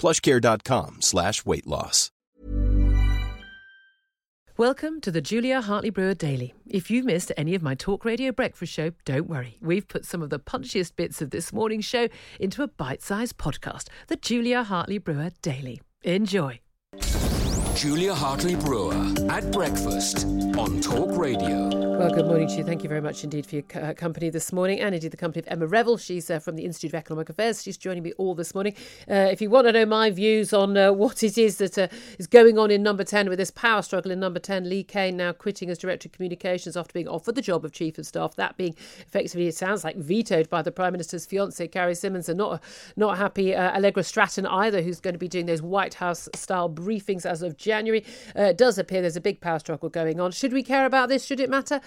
plushcare.com slash weight loss. Welcome to the Julia Hartley Brewer Daily. If you've missed any of my talk radio breakfast show, don't worry. We've put some of the punchiest bits of this morning's show into a bite-sized podcast, the Julia Hartley Brewer Daily. Enjoy. Julia Hartley Brewer at breakfast on Talk Radio. Well, good morning to you. Thank you very much indeed for your uh, company this morning, and indeed the company of Emma Revell. She's uh, from the Institute of Economic Affairs. She's joining me all this morning. Uh, if you want to know my views on uh, what it is that uh, is going on in Number 10 with this power struggle in Number 10, Lee Cain now quitting as Director of Communications after being offered the job of Chief of Staff, that being effectively, it sounds like, vetoed by the Prime Minister's fiancée, Carrie Symonds, and not, not happy uh, Allegra Stratton either, who's going to be doing those White House style briefings as of January. it does appear there's a big power struggle going on. Should we care about this? Should it matter?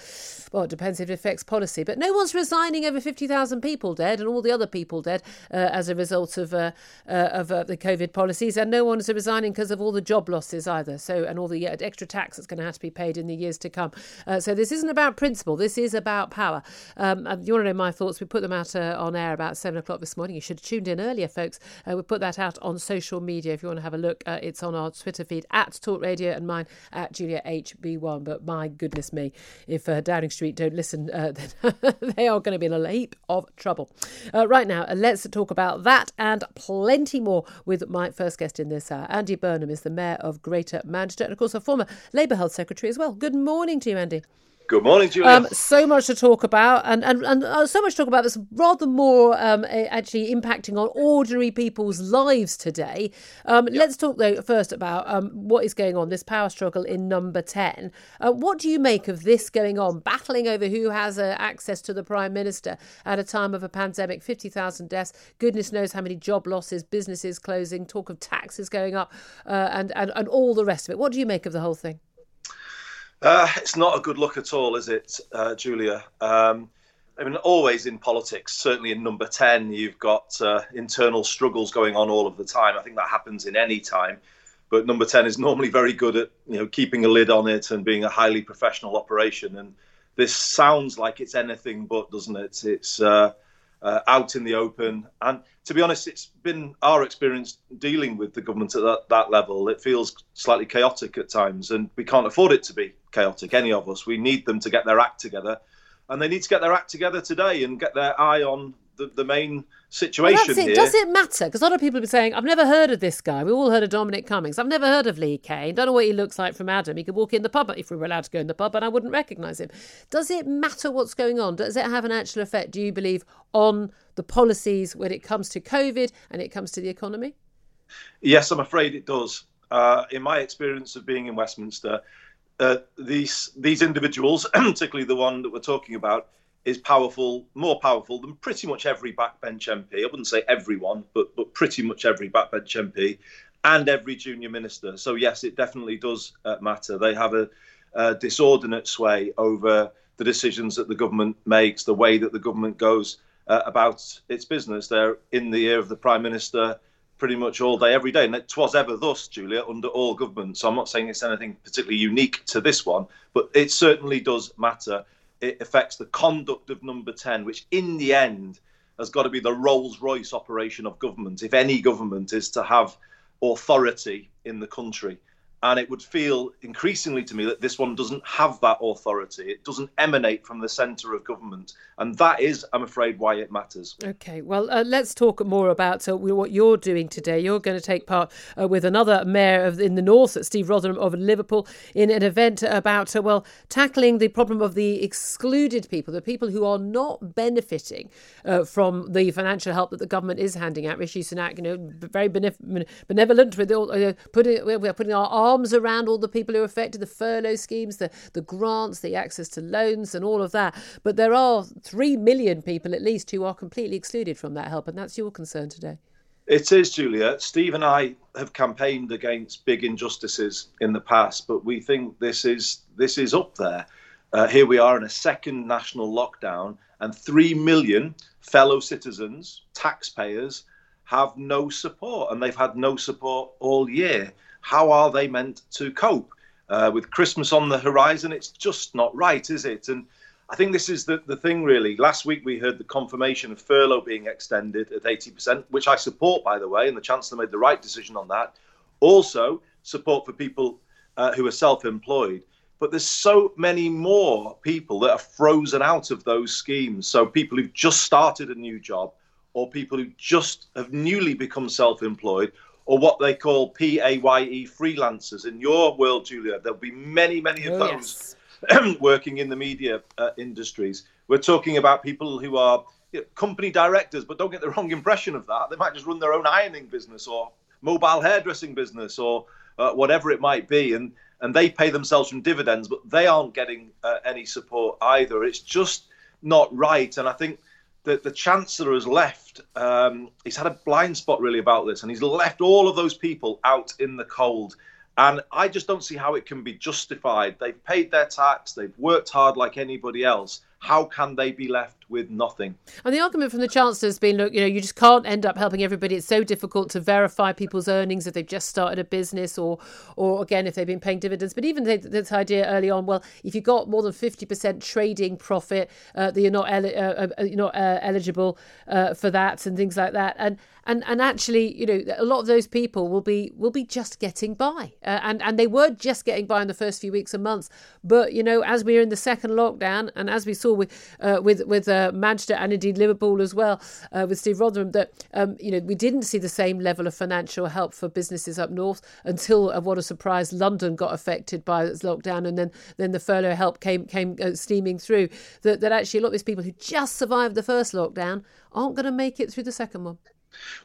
Well, it depends if it affects policy. But no one's resigning over 50,000 people dead and all the other people dead uh, as a result of uh, uh, of uh, the COVID policies. And no one's resigning because of all the job losses either. So, and all the uh, extra tax that's going to have to be paid in the years to come. Uh, so, this isn't about principle. This is about power. Um, you want to know my thoughts? We put them out on air about seven o'clock this morning. You should have tuned in earlier, folks. we put that out on social media. If you want to have a look, it's on our Twitter feed at Talk Radio and mine at Julia HB1. But my goodness me, if Downing Street don't listen, uh, they are going to be in a heap of trouble. Uh, right now, let's talk about that and plenty more with my first guest in this hour. Andy Burnham is the Mayor of Greater Manchester and, of course, a former Labour Health Secretary as well. Good morning to you, Andy. Good morning, Julia. Um, so much to talk about, and and, and uh, so much to talk about that's rather more um, actually impacting on ordinary people's lives today. Um, yep. Let's talk though first about um, what is going on. This power struggle in Number Ten. Uh, what do you make of this going on? Battling over who has uh, access to the Prime Minister at a time of a pandemic, fifty thousand deaths. Goodness knows how many job losses, businesses closing, talk of taxes going up, uh, and and and all the rest of it. What do you make of the whole thing? Uh, it's not a good look at all, is it, uh, Julia? Um, I mean, always in politics, certainly in number 10, you've got uh, internal struggles going on all of the time. I think that happens in any time. But number 10 is normally very good at you know keeping a lid on it and being a highly professional operation. And this sounds like it's anything but, doesn't it? It's uh, uh, out in the open. And to be honest, it's been our experience dealing with the government at that, that level. It feels slightly chaotic at times, and we can't afford it to be chaotic, any of us. We need them to get their act together. And they need to get their act together today and get their eye on the, the main situation well, here. Does it matter? Because a lot of people have been saying, I've never heard of this guy. We've all heard of Dominic Cummings. I've never heard of Lee Cain. Don't know what he looks like from Adam. He could walk in the pub if we were allowed to go in the pub and I wouldn't recognise him. Does it matter what's going on? Does it have an actual effect, do you believe, on the policies when it comes to COVID and it comes to the economy? Yes, I'm afraid it does. Uh, in my experience of being in Westminster, uh, these these individuals, particularly the one that we're talking about, is powerful, more powerful than pretty much every backbench MP. I wouldn't say everyone, but but pretty much every backbench MP and every junior minister. So yes, it definitely does uh, matter. They have a, a disordinate sway over the decisions that the government makes, the way that the government goes uh, about its business. They're in the ear of the prime minister pretty much all day, every day. And it was ever thus, Julia, under all governments. So I'm not saying it's anything particularly unique to this one, but it certainly does matter it affects the conduct of number 10, which in the end has got to be the Rolls Royce operation of government. If any government is to have authority in the country, And it would feel increasingly to me that this one doesn't have that authority. It doesn't emanate from the centre of government. And that is, I'm afraid, why it matters. Okay, well, uh, let's talk more about uh, what you're doing today. You're going to take part uh, with another mayor of, in the north, Steve Rotheram of Liverpool, in an event about, uh, well, tackling the problem of the excluded people, the people who are not benefiting uh, from the financial help that the government is handing out. Rishi Sunak, you know, very benevolent with all, uh, putting, we're putting our arms around all the people who are affected, the furlough schemes, the, the grants, the access to loans, and all of that. But there are three million people at least who are completely excluded from that help, and that's your concern today. It is, Julia. Steve and I have campaigned against big injustices in the past, but we think this is this is up there. Uh, here we are in a second national lockdown, and three million fellow citizens, taxpayers, have no support, and they've had no support all year how are they meant to cope? Uh, with Christmas on the horizon, it's just not right, is it? And I think this is the, the thing, really. Last week we heard the confirmation of furlough being extended at 80%, which I support, by the way, and the Chancellor made the right decision on that. Also, support for people uh, who are self employed. But there's so many more people that are frozen out of those schemes. So people who've just started a new job, or people who just have newly become self employed, or what they call PAYE freelancers. In your world, Julia, there'll be many, many of oh, those yes. working in the media uh, industries. We're talking about people who are you know, company directors, but don't get the wrong impression of that. They might just run their own ironing business or mobile hairdressing business or uh, whatever it might be, and and they pay themselves from dividends, but they aren't getting uh, any support either. It's just not right, and I think the, the chancellor has left. Um, he's had a blind spot really about this, and he's left all of those people out in the cold. And I just don't see how it can be justified. They've paid their tax, they've worked hard like anybody else. How can they be left with nothing. And the argument from the Chancellor has been look, you know, you just can't end up helping everybody. It's so difficult to verify people's earnings if they've just started a business or, or again, if they've been paying dividends. But even this idea early on, well, if you've got more than 50% trading profit, uh, that you're not, uh, uh, you're not uh, eligible uh, for that and things like that. And, and, and actually, you know, a lot of those people will be will be just getting by, uh, and and they were just getting by in the first few weeks and months. But you know, as we are in the second lockdown, and as we saw with with with Manchester and indeed Liverpool as well uh, with Steve Rotheram that um, you know we didn't see the same level of financial help for businesses up north until uh, what a surprise London got affected by its lockdown and then then the furlough help came came uh, steaming through that that actually a lot of these people who just survived the first lockdown aren't going to make it through the second one.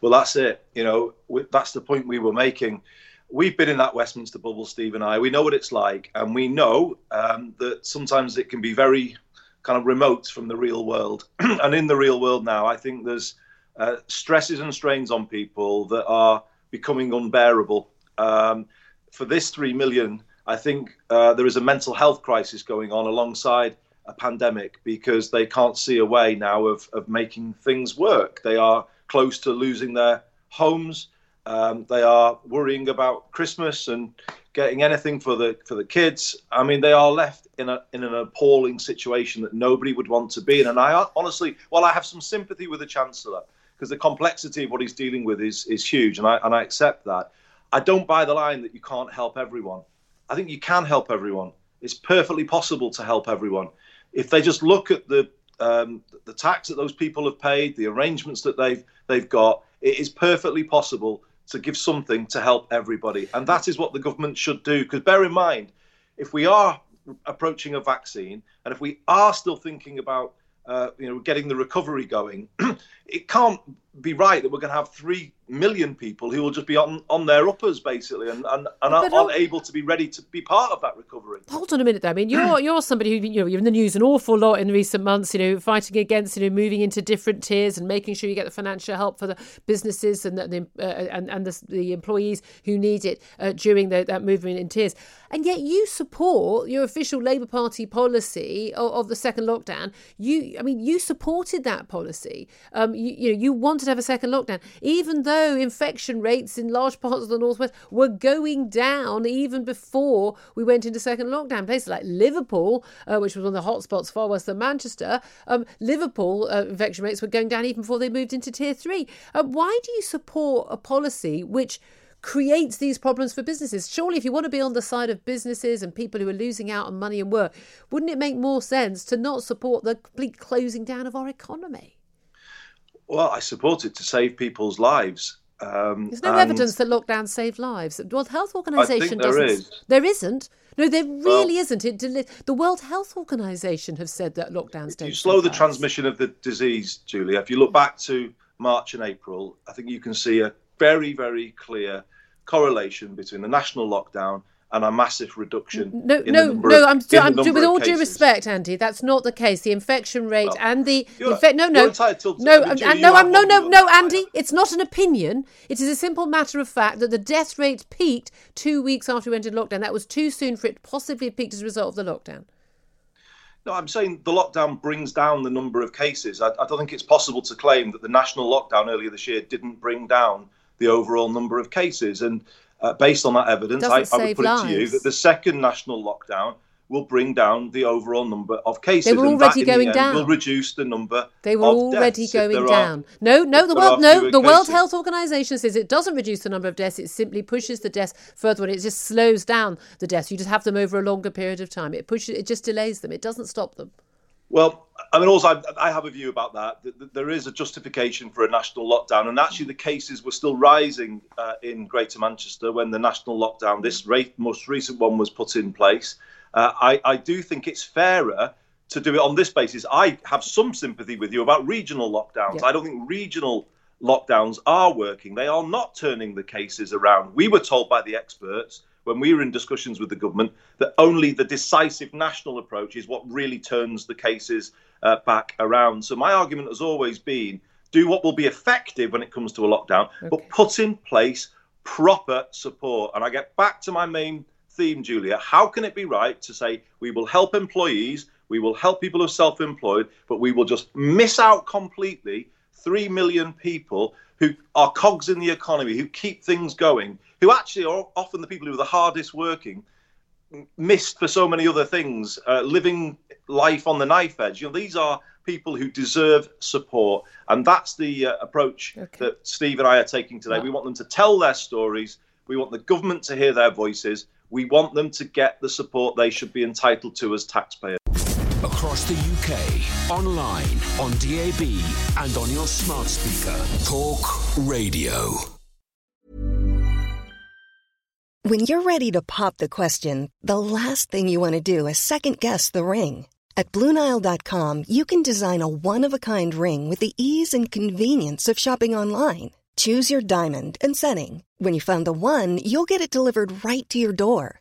Well, that's it. You know, that's the point we were making we've been in that Westminster bubble, Steve and I. We know what it's like, and we know um, that sometimes it can be very kind of remote from the real world. and in the real world now, I think there's uh, stresses and strains on people that are becoming unbearable. Um, for this 3 million, I think uh, there is a mental health crisis going on alongside a pandemic because they can't see a way now of, of making things work. They are close to losing their homes. Um, they are worrying about Christmas and getting anything for the for the kids. I mean, they are left in a in an appalling situation that nobody would want to be in. And I honestly, while I have some sympathy with the chancellor because the complexity of what he's dealing with is is huge, and I and I accept that. I don't buy the line that you can't help everyone. I think you can help everyone. It's perfectly possible to help everyone if they just look at the um, the tax that those people have paid, the arrangements that they've they've got. It is perfectly possible to give something to help everybody. And that is what the government should do. Because bear in mind, if we are approaching a vaccine and if we are still thinking about uh, you know getting the recovery going, it can't be right that we're going to have three million people who will just be on, on their uppers basically and, and, and are unable to be ready to be part of that recovery. Hold on a minute though. I mean you're you're somebody who you know you're in the news an awful lot in recent months, you know, fighting against, you know, moving into different tiers and making sure you get the financial help for the businesses and the, uh, and, and the, the, employees who need it uh, during the, that movement in tiers. And yet you support your official Labour Party policy of, of, the second lockdown. You I mean you supported that policy. Um, you, you know you wanted to have a second lockdown even though infection rates in large parts of the northwest were going down even before we went into second lockdown. Places like Liverpool, uh, which was one of the hotspots far west of Manchester, um, Liverpool uh, infection rates were going down even before they moved into tier three. Uh, why do you support a policy which creates these problems for businesses. Surely, if you want to be on the side of businesses and people who are losing out on money and work, wouldn't it make more sense to not support the complete closing down of our economy? Well, I support it to save people's lives. Um, There's no evidence that lockdown saved lives. The World Health Organization doesn't. Is. There isn't. No, there really well, isn't. It the World Health Organization have said that lockdowns don't. You slow the transmission of the disease, Julia. If you look back to March and April, I think you can see a very, very clear correlation between the national lockdown and a massive reduction. No, no, no. Of, I'm, I'm with all due respect, Andy. That's not the case. The infection rate well, and the infect. No, no, no, and, and, no. I'm no, no, no, Andy. It's not an opinion. It is a simple matter of fact that the death rate peaked two weeks after we went into lockdown. That was too soon for it possibly peaked as a result of the lockdown. No, I'm saying the lockdown brings down the number of cases. I, I don't think it's possible to claim that the national lockdown earlier this year didn't bring down the overall number of cases. And uh, based on that evidence, I, I, would put lives. it to you that the second national lockdown will bring down the overall number of cases. They were already going down. Will reduce the number. They were already going down. Are, no, no, the world, no, the World Health Organization says it doesn't reduce the number of deaths. It simply pushes the deaths further. and It just slows down the deaths. You just have them over a longer period of time. It pushes. It just delays them. It doesn't stop them. Well, I mean, also, I, I have a view about that, that, There is a justification for a national lockdown, and actually, the cases were still rising uh, in Greater Manchester when the national lockdown, this rate, most recent one, was put in place. Uh, I, I do think it's fairer to do it on this basis. I have some sympathy with you about regional lockdowns. Yeah. I don't think regional lockdowns are working. They are not turning the cases around. We were told by the experts when we were in discussions with the government that only the decisive national approach is what really turns the cases uh, back around. So my argument has always been do what will be effective when it comes to a lockdown, okay. but put in place proper support. And I get back to my main theme, Julia. How can it be right to say we will help employees, we will help people who are self employed, but we will just miss out completely 3 million people who are cogs in the economy, who keep things going, who actually are often the people who are the hardest working, missed for so many other things, uh, living life on the knife edge. You know, these are people who deserve support, and that's the uh, approach okay. that Steve and I are taking today. We want them to tell their stories. We want the government to hear their voices. We want them to get the support they should be entitled to as taxpayers. Across the UK, online, on DAB, and on your smart speaker. Talk Radio. When you're ready to pop the question, the last thing you want to do is second guess the ring. At Bluenile.com, you can design a one of a kind ring with the ease and convenience of shopping online. Choose your diamond and setting. When you find the one, you'll get it delivered right to your door.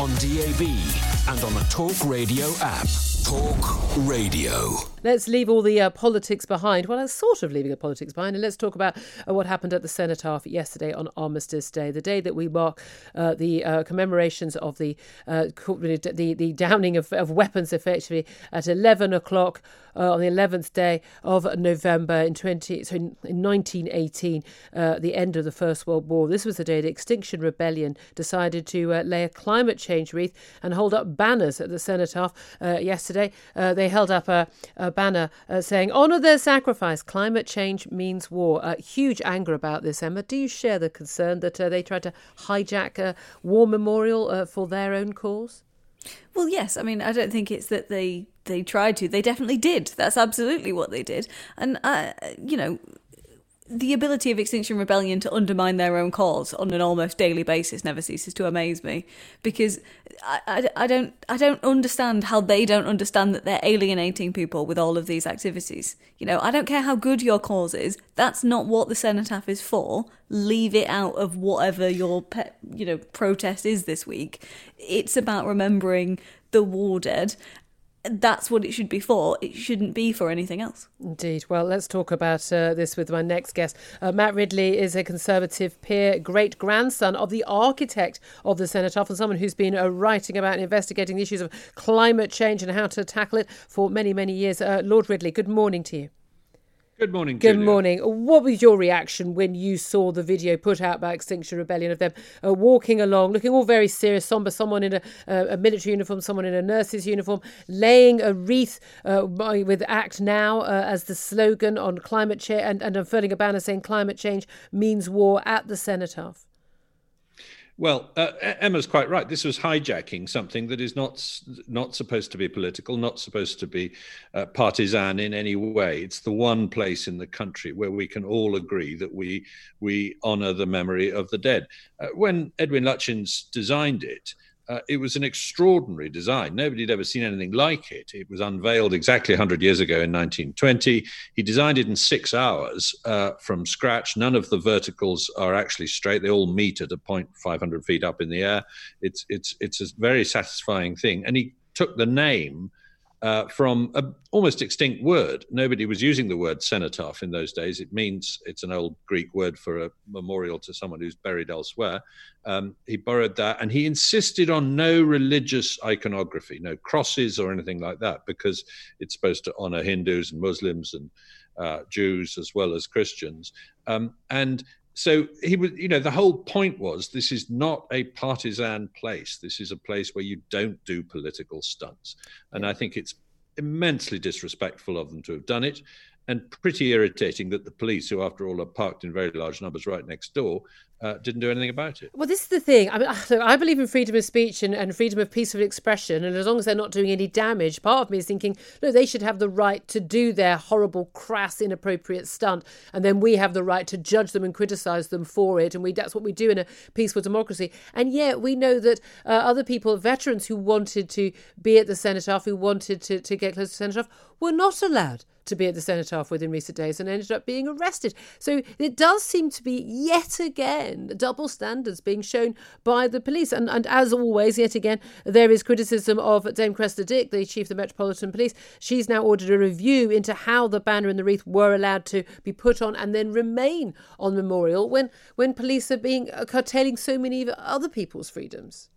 On DAB and on the Talk Radio app. Talk Radio. Let's leave all the uh, politics behind. Well, I'm sort of leaving the politics behind, and let's talk about uh, what happened at the Cenotaph yesterday on Armistice Day, the day that we mark uh, the uh, commemorations of the, uh, the the downing of, of weapons, effectively at 11 o'clock uh, on the 11th day of November in 20 so in, in 1918, the end of the First World War. This was the day the Extinction Rebellion decided to lay a climate change wreath and hold up banners at the Cenotaph yesterday. they held up a, a banner uh, saying, Honour their sacrifice. Climate change means war. Uh, huge anger about this, Emma. Do you share the concern that uh, they tried to hijack a war memorial for their own cause? Well, yes. I mean, I don't think it's that they they tried to. They definitely did. That's absolutely what they did. And uh, you know, the ability of Extinction Rebellion to undermine their own cause on an almost daily basis never ceases to amaze me because I, I, I, don't I don't understand how they don't understand that they're alienating people with all of these activities. You know, I don't care how good your cause is. That's not what the cenotaph is for. Leave it out of whatever your pe- you know protest is this week. It's about remembering the war dead that's what it should be for. It shouldn't be for anything else. Indeed. Well, let's talk about uh, this with my next guest. Uh, Matt Ridley is a Conservative peer, great grandson of the architect of the Cenotaph, and someone who's been uh, writing about and investigating the issues of climate change and how to tackle it for many, many years. Uh, Lord Ridley, good morning to you. Good morning. Good Julia. morning. What was your reaction when you saw the video put out by Extinction Rebellion of them uh, walking along, looking all very serious, somber, someone in a, uh, a, military uniform, someone in a nurse's uniform, laying a wreath uh, with Act Now uh, as the slogan on climate change and, and unfurling a banner saying climate change means war at the cenotaph? Well, uh, Emma's quite right. This was hijacking something that is not not supposed to be political, not supposed to be uh, partisan in any way. It's the one place in the country where we can all agree that we we honour the memory of the dead. Uh, when Edwin Lutyens designed it, uh, it was an extraordinary design. Nobody had ever seen anything like it. It was unveiled exactly 100 years ago in 1920. He designed it in six hours uh, from scratch. None of the verticals are actually straight. They all meet at a point 500 feet up in the air. It's, it's, it's a very satisfying thing. And he took the name uh, from an almost extinct word. Nobody was using the word cenotaph in those days. It means it's an old Greek word for a memorial to someone who's buried elsewhere. Um, he borrowed that and he insisted on no religious iconography, no crosses or anything like that, because it's supposed to honor Hindus and Muslims and uh, Jews as well as Christians. Um, and so he was you know the whole point was this is not a partisan place. This is a place where you don't do political stunts. And i think it's immensely disrespectful of them to have done it and pretty irritating that the police, who after all are parked in very large numbers right next door, uh, didn't do anything about it. Well, this is the thing. I mean, I believe in freedom of speech and, and freedom of peaceful expression, and as long as they're not doing any damage, part of me is thinking, look, they should have the right to do their horrible, crass, inappropriate stunt, and then we have the right to judge them and criticise them for it, and we that's what we do in a peaceful democracy. And yet, we know that uh, other people, veterans who wanted to be at the cenotaph, who wanted to, to get close to the cenotaph, were not allowed to be at the cenotaph within recent days and ended up being arrested. So it does seem to be yet again double standards being shown by the police. And, and as always, yet again, there is criticism of Dame Cressida Dick, the chief of the Metropolitan Police. She's now ordered a review into how the banner and the wreath were allowed to be put on and then remain on memorial when, when police are being uh, curtailing so many other people's freedoms.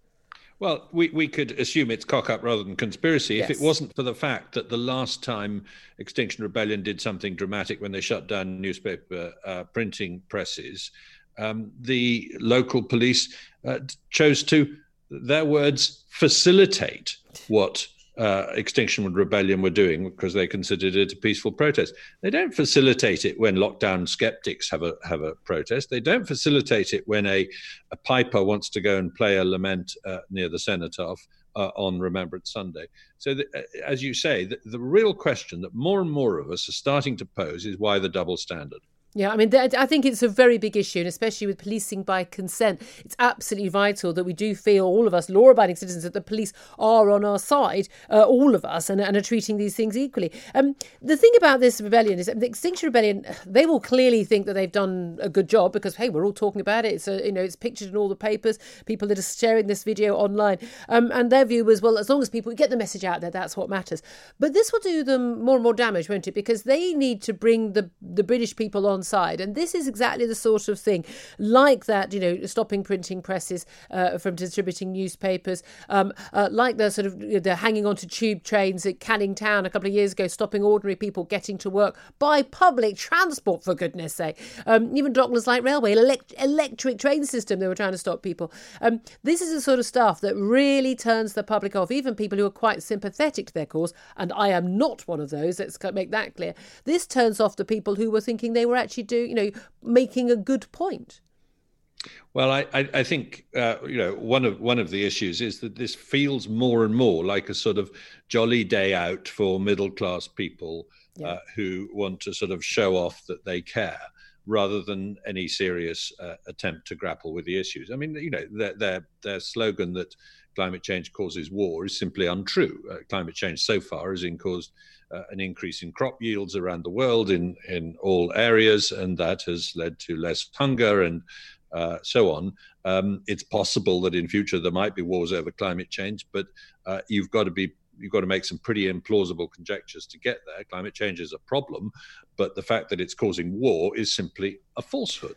Well, we, we could assume it's cock up rather than conspiracy yes. if it wasn't for the fact that the last time Extinction Rebellion did something dramatic when they shut down newspaper uh, printing presses, um, the local police uh, chose to, their words, facilitate what uh, Extinction Rebellion were doing because they considered it a peaceful protest. They don't facilitate it when lockdown skeptics have a have a protest. They don't facilitate it when a, a piper wants to go and play a lament uh, near the cenotaph. Uh, on Remembrance Sunday. So, the, uh, as you say, the, the real question that more and more of us are starting to pose is why the double standard? Yeah, I mean, I think it's a very big issue, and especially with policing by consent, it's absolutely vital that we do feel, all of us law abiding citizens, that the police are on our side, uh, all of us, and, and, are treating these things equally. Um, the thing about this rebellion is the Extinction Rebellion, they will clearly think that they've done a good job because, hey, we're all talking about it. It's, a, you know, it's pictured in all the papers, people that are sharing this video online. Um, and their view was, well, as long as people get the message out there, that's what matters. But this will do them more and more damage, won't it? Because they need to bring the, the British people on one side. And this is exactly the sort of thing, like that, you know, stopping printing presses uh, from distributing newspapers, um, uh, like the sort of you the hanging onto tube trains at Canning Town a couple of years ago, stopping ordinary people getting to work by public transport, for goodness sake. Um, even Docklands Light Railway, elect- electric train system, they were trying to stop people. Um, this is the sort of stuff that really turns the public off, even people who are quite sympathetic to their cause. And I am not one of those, let's make that clear. This turns off the people who were thinking they were actually doing, you know, making a good point. Well, I, I, I think uh, you know one of one of the issues is that this feels more and more like a sort of jolly day out for middle class people yeah. uh, who want to sort of show off that they care, rather than any serious uh, attempt to grapple with the issues. I mean, you know, their their, their slogan that climate change causes war is simply untrue. Uh, climate change so far has caused uh, an increase in crop yields around the world in, in all areas, and that has led to less hunger and uh, so on. Um, it's possible that in future there might be wars over climate change, but uh, you've got to be you've got to make some pretty implausible conjectures to get there. Climate change is a problem, but the fact that it's causing war is simply a falsehood.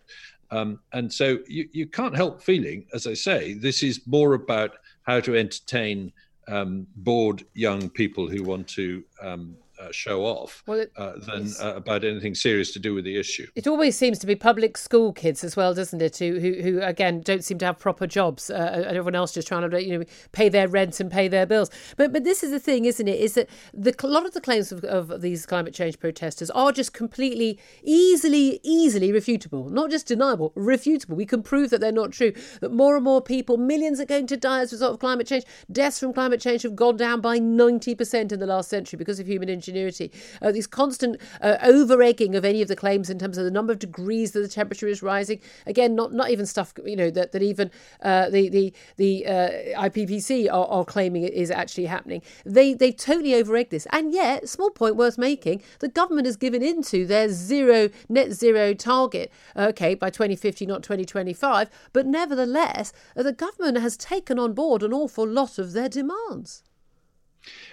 Um, and so you, you can't help feeling, as I say, this is more about how to entertain um, bored young people who want to um, uh, show off well, it, uh, than uh, about anything serious to do with the issue. It always seems to be public school kids as well, doesn't it? Who, who, who again don't seem to have proper jobs, uh, and everyone else just trying to you know pay their rent and pay their bills. But but this is the thing, isn't it? Is that the a lot of the claims of, of these climate change protesters are just completely easily easily refutable, not just deniable, refutable. We can prove that they're not true. That more and more people, millions, are going to die as a result of climate change. Deaths from climate change have gone down by ninety percent in the last century because of human ingenuity ingenuity, uh, these constant uh, over egging of any of the claims in terms of the number of degrees that the temperature is rising. Again, not not even stuff you know that that even uh, the the the uh, IPCC are, are claiming is actually happening. They they totally over egg this, and yet, small point worth making: the government has given into their zero net zero target. Okay, by 2050, not 2025, but nevertheless, the government has taken on board an awful lot of their demands.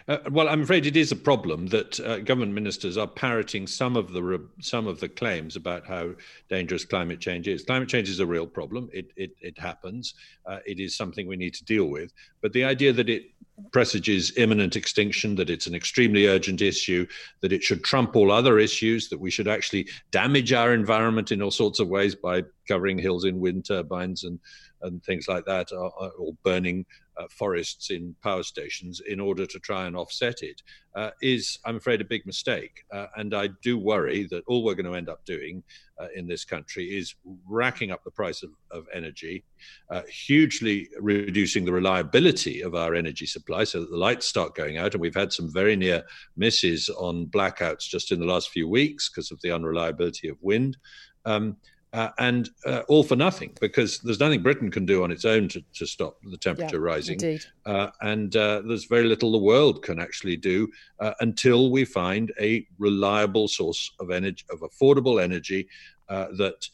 Uh, well, I'm afraid it is a problem that uh, government ministers are parroting some of the re- some of the claims about how dangerous climate change is. Climate change is a real problem. It it, it happens. Uh, it is something we need to deal with. But the idea that it presages imminent extinction, that it's an extremely urgent issue, that it should trump all other issues, that we should actually damage our environment in all sorts of ways by covering hills in wind turbines and and things like that, or, or burning uh, forests in power stations in order to try and offset it, uh, is, I'm afraid, a big mistake. Uh, and I do worry that all we're going to end up doing uh, in this country is racking up the price of, of energy, uh, hugely reducing the reliability of our energy supply so that the lights start going out. And we've had some very near misses on blackouts just in the last few weeks because of the unreliability of wind. Um, uh, and uh, all for nothing because there's nothing Britain can do on its own to, to stop the temperature yeah, rising. Uh, and uh, there's very little the world can actually do uh, until we find a reliable source of energy, of affordable energy uh, that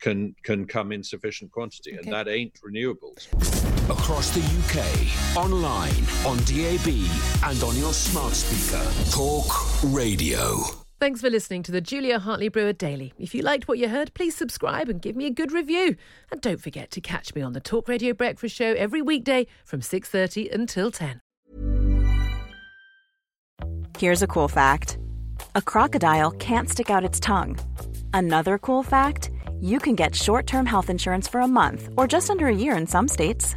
can can come in sufficient quantity, okay. and that ain't renewables. Across the UK, online, on DAB, and on your smart speaker, Talk Radio. Thanks for listening to the Julia Hartley Brewer Daily. If you liked what you heard, please subscribe and give me a good review. And don't forget to catch me on the Talk Radio Breakfast Show every weekday from 6:30 until 10. Here's a cool fact. A crocodile can't stick out its tongue. Another cool fact, you can get short-term health insurance for a month or just under a year in some states.